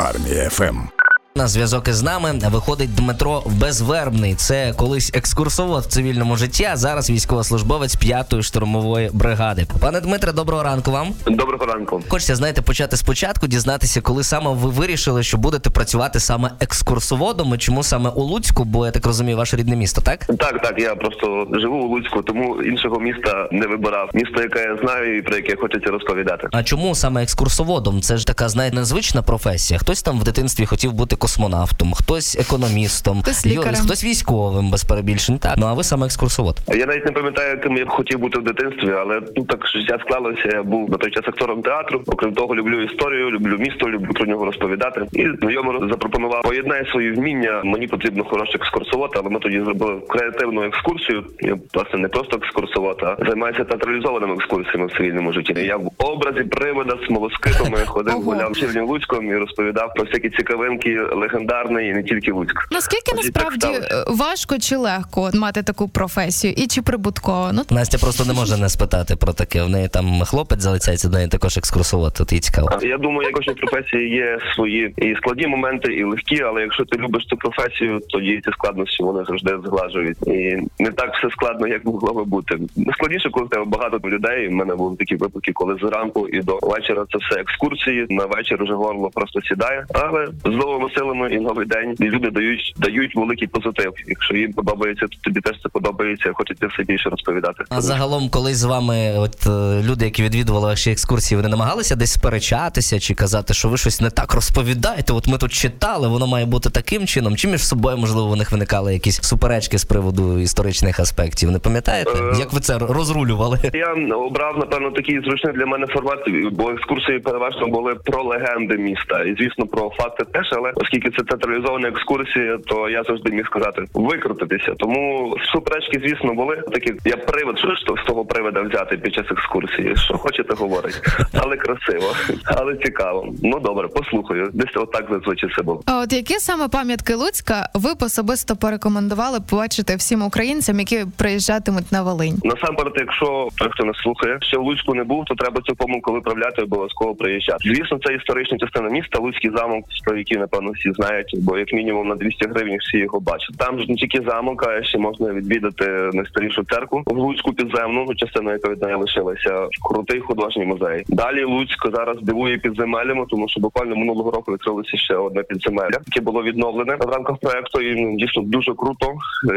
Армія ФМ. На зв'язок із нами виходить Дмитро Безвербний. Це колись екскурсовод в цивільному житті, а зараз військовослужбовець п'ятої штурмової бригади. Пане Дмитре, доброго ранку вам. Доброго ранку. Хочеться знаєте, почати спочатку, дізнатися, коли саме ви вирішили, що будете працювати саме екскурсоводом, і чому саме у Луцьку, бо я так розумію, ваше рідне місто, так? Так, так, я просто живу у Луцьку, тому іншого міста не вибирав. Місто, яке я знаю і про яке хочеться розповідати. А чому саме екскурсоводом? Це ж така знаєте, незвична професія. Хтось там в дитинстві хотів бути космонавтом, хтось економістом, Хтось лікарем. хтось військовим без перебільшень. Так, ну а ви саме екскурсовод. Я навіть не пам'ятаю, яким я б хотів бути в дитинстві, але ну так життя склалося. Я був на той час актором театру. Окрім того, люблю історію, люблю місто, люблю про нього розповідати. І знайомий запропонував поєднай свої вміння. Мені потрібно хороший екскурсовод, але ми тоді зробили креативну екскурсію. Я власне не просто екскурсовод, а займаюся театралізованими екскурсіями в цивільному житті. Я в образі привода з смолоскипами ходив гуляв Чернівлуцьком і розповідав про всякі цікавинки легендарний і не тільки Луцьк. Наскільки Ось і так насправді е, важко чи легко мати таку професію, і чи прибутково? Ну Настя просто не може не спитати про таке. В неї там хлопець залицяється, до неї також екскурсовод. Тут їй цікаво. Я думаю, як кожній професії є свої і складні моменти, і легкі, але якщо ти любиш цю професію, тоді ці складності вони завжди зглажують. І не так все складно, як могло би бути. Складніше, коли в тебе багато людей. У мене були такі випадки, коли зранку і до вечора це все екскурсії. На вечір уже горло просто сідає. Але з новими силами і новий день і люди дають дають великий позитив. Якщо їм подобається, то тобі теж це подобається. Хочеться все більше розповідати. А загалом, коли з вами, от е, люди, які відвідували ваші екскурсії, вони намагалися десь сперечатися чи казати, що ви щось не так розповідаєте? От ми тут читали, воно має бути таким чином. Чи між собою можливо у них виникали якісь суперечки з приводу історичних аспектів? Не пам'ятаєте? Е, Як ви це розрулювали? Я обрав напевно такий зручний для мене формат, бо екскурсії переважно були про легенди міста, і звісно про факти теж. Але оскільки це театралізована екскурсія, то я завжди міг сказати викрутитися. Тому суперечки, звісно, були такі. Я привид, що з того привида взяти під час екскурсії. Що хочете говорить, але красиво, але цікаво. Ну добре, послухаю. Десь отак зазвичай це було. а от які саме пам'ятки Луцька ви б особисто порекомендували побачити всім українцям, які приїжджатимуть на Волинь? Насамперед, якщо хто нас слухає, ще в Луцьку не був, то треба цю помилку виправляти, обов'язково приїжджати. Звісно, це історична частина міста, Луцький замок, про який напевно всі знають, бо як мінімум на 200 гривень всі його бачать. Там ж не тільки замок, а ще можна відвідати найстарішу церкву в Луцьку підземну, ну, частина, яка від неї лишилася. Крутий художній музей. Далі Луцьк зараз дивує підземеллями, тому що буквально минулого року відкрилося ще одне підземелля, яке було відновлене в рамках проекту. І ну, дійсно дуже круто.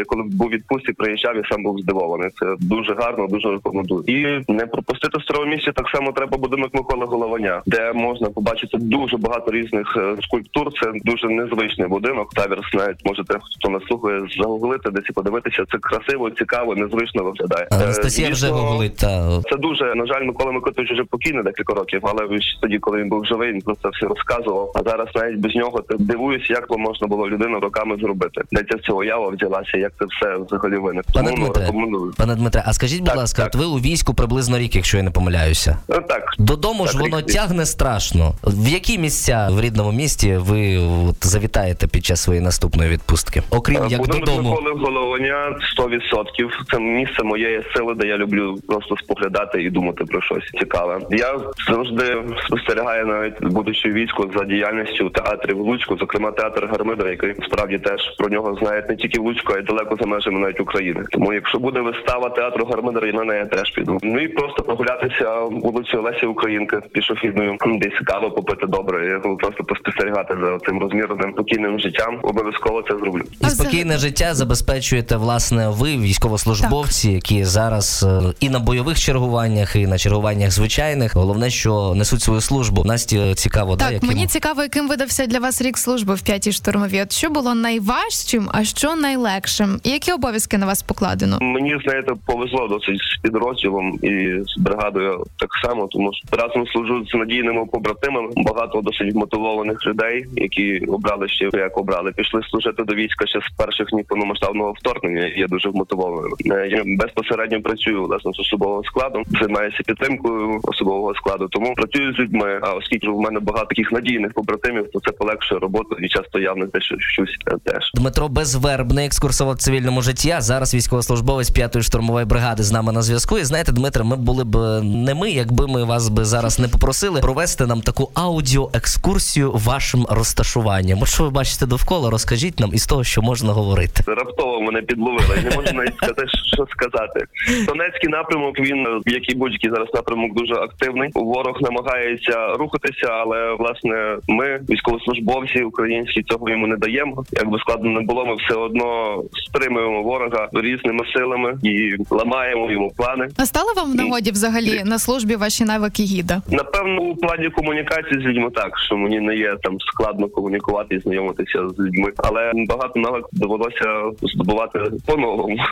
Коли був відпустці, приїжджав і сам був здивований. Це дуже гарно, дуже рекомендую. І не пропустити в старому місці так само треба будинок Миколи Голованя, де можна побачити дуже багато різних е, скульптур. Це дуже незвичний будинок. Таверс навіть можете хто нас слухає загуглити десь і подивитися. Це красиво, цікаво, незвично виглядає. Е, Анастасія вже гуглить та це дуже на жаль, Микола Микитович вже покійний декілька років, але ще тоді, коли він був живий, він про це все розказував. А зараз навіть без нього ти дивуюсь, як то можна було людину роками зробити. Де ця ця уява взялася, як це все взагалі виникло. Пане Тому ну, Дмитре, рекомендую. пане Дмитре, а скажіть, будь Так, ласка, так. от ви у війську приблизно рік, якщо я не помиляюся. Ну, так. Додому ж воно рік- тягне страшно. В які місця в рідному місті ви от, завітаєте під час своєї наступної відпустки? Окрім як Будинок додому. Миколи Головання 100%. Це місце моєї сили, де я люблю просто споглядати і думати про щось цікаве. Я завжди спостерігаю, навіть будучи в війську за діяльністю театрів в Луцьку, зокрема театр Гармидра, який справді теж про нього знають не тільки в Луцьку, а й далеко за межами навіть України. Тому якщо буде вистава театру Гармидра, і на неї теж піду. Ну і просто прогулятися вулицею Лесі Українки пішохідною, десь каву попити добре, і, просто поспостерігати за цим розмірним спокійним життям. Обов'язково це зроблю. І спокійне життя забезпечуєте власне ви, військовослужбовці, які зараз е, і на бойових чергуваннях, і на чергуваннях звичайних. Головне, що несуть свою службу. Насті цікаво, да, яким... мені цікаво, яким видався для вас рік служби в п'ятій штурмовій. От що було найважчим, а що найлегшим? І які обов'язки на вас покладено? Мені знаєте, повезло досить з підрозділом і з бригадою так само, тому що разом служу з надійними побратимами. Багато досить мотивованих людей, які обрали ще як обрали, пішли служити до війська ще з перших днів повномасштабного вторгнення. Є дуже вмотивованими. Е, Я безпосередньо працюю власне з особовим складом, займаюся підтримкою особового складу. Тому працюю з людьми. А оскільки в мене багато таких надійних побратимів, то це полегшує роботу і часто я в них дещо щось е, теж. Дмитро Безвербний, екскурсовод цивільному житті, зараз військовослужбовець 5-ї штурмової бригади з нами на зв'язку. І знаєте, Дмитре, ми були б не ми, якби ми вас би зараз не попросили провести нам таку аудіоекскурсію вашим розташуванням. От що ви бачите довкола, розкажіть нам із того, що можна говорити. Раптово мене підловили. Не можу навіть сказати, що сказати. Донецький напрямок він, як і будь-який зараз напрямок, дуже активний. Ворог намагається рухатися, але власне ми, військовослужбовці українські, цього йому не даємо. Як би складно не було, ми все одно стримуємо ворога різними силами і ламаємо йому плани. А стали вам в нагоді взагалі на службі ваші навики гіда? Напевно, у плані комунікації з людьми так, що мені не є там складно комунікувати і знайомитися з людьми, але багато навик довелося здобувати по-новому.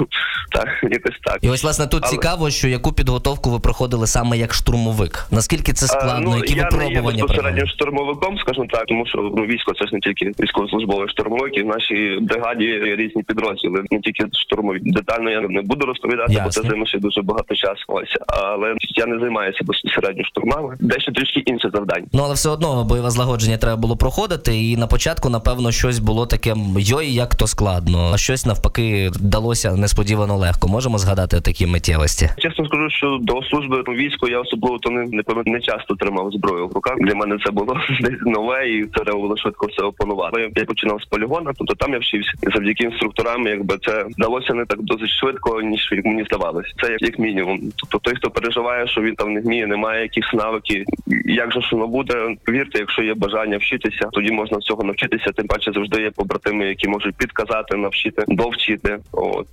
Так, якось так. І ось власне тут Але- цікаво, що яку підготовку ви проходили саме як штурмовик. Наскільки це А, складно? які ну, я не є випробування безпосередньо штурмовиком, скажімо так, тому що ну військо це ж не тільки військовослужбовий штурмовик, і в нашій бригаді є різні підрозділи, не тільки штурмові. Детально я не буду розповідати, бо це займе ще дуже багато часу. Ось але я не займаюся безпосередньо штурмами. Дещо трішки інше завдання. Ну але все одно бойове злагодження треба було проходити, і на початку, напевно, щось було таке йой, як то складно, а щось навпаки вдалося несподівано легко. Можемо згадати такі миттєвості. Чесно скажу, що до служби у війську я особливо то не, не не часто тримав зброю в руках. Для мене це було нове, і треба було швидко все опанувати. Я починав з полігона, тобто там я вчився. І завдяки інструкторам, якби це вдалося не так досить швидко, ніж як мені здавалося. Це як, мінімум. Тобто той, хто переживає, що він там не вміє, немає якихось навиків. Як же ж воно буде? Повірте, якщо є бажання вчитися, тоді можна цього навчитися. Тим паче завжди є побратими, які можуть підказати, навчити, довчити. От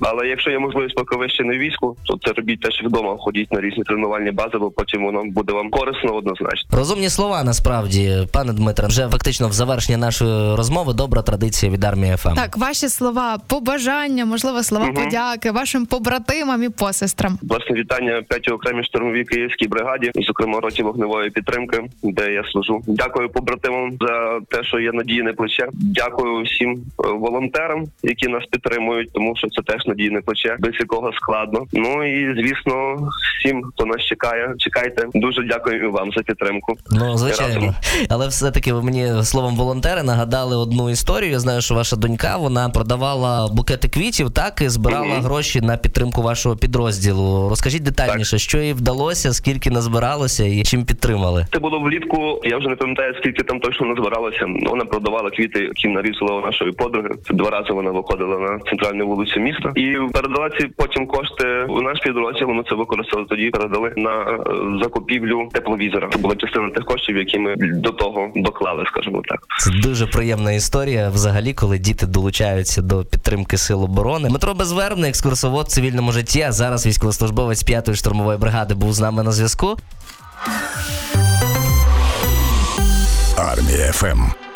але якщо є можливість, поки ви ще не війську, то це робіть теж вдома. Ходіть на різні тренувальні бази, бо потім воно буде вам корисно однозначно. Розумні слова насправді, пане Дмитре, вже фактично в завершенні нашої розмови добра традиція від армії ФМ. Так, ваші слова, побажання, можливо, слова Мгм. подяки вашим побратимам і посестрам. Власне вітання п'ятій окремій штурмовій київській бригаді, зокрема роті вогневої підтримки, де я служу. Дякую побратимам за те, що є надійне плече. Дякую всім е, волонтерам, які нас підтримують, тому що це теж надійне плече, без якого складно. Ну і звісно, всім, хто нас чекає, чекайте. Дуже дякую і вам за підтримку. Ну, звичайно. Але все-таки ви мені словом волонтери нагадали одну історію. Я знаю, що ваша донька вона продавала букети квітів, так і збирала Мгм. гроші на підтримку вашого підрозділу. Розкажіть детальніше, що їй вдалося, скільки назбиралося і чим підтримали. Це було влітку. Я вже не пам'ятаю, скільки там точно назбиралося. Вона продавала квіти, які нарізала нашої подруги. Це два рази вона виходила на центральну вулицю міста і передала ці потім кошти у наш підрозділ. Ми це використали тоді. Передали на е, закупівлю тепловізора. Це була частина тих коштів, які ми до того доклали, скажімо так. Це дуже приємна історія, взагалі, коли діти долучаються до підтримки сил оборони. Дмитро Безвербний, екскурсовод в цивільному житті, а зараз військовослужбовець 5-ї штурмової бригади був з нами на зв'язку. Армія ФМ.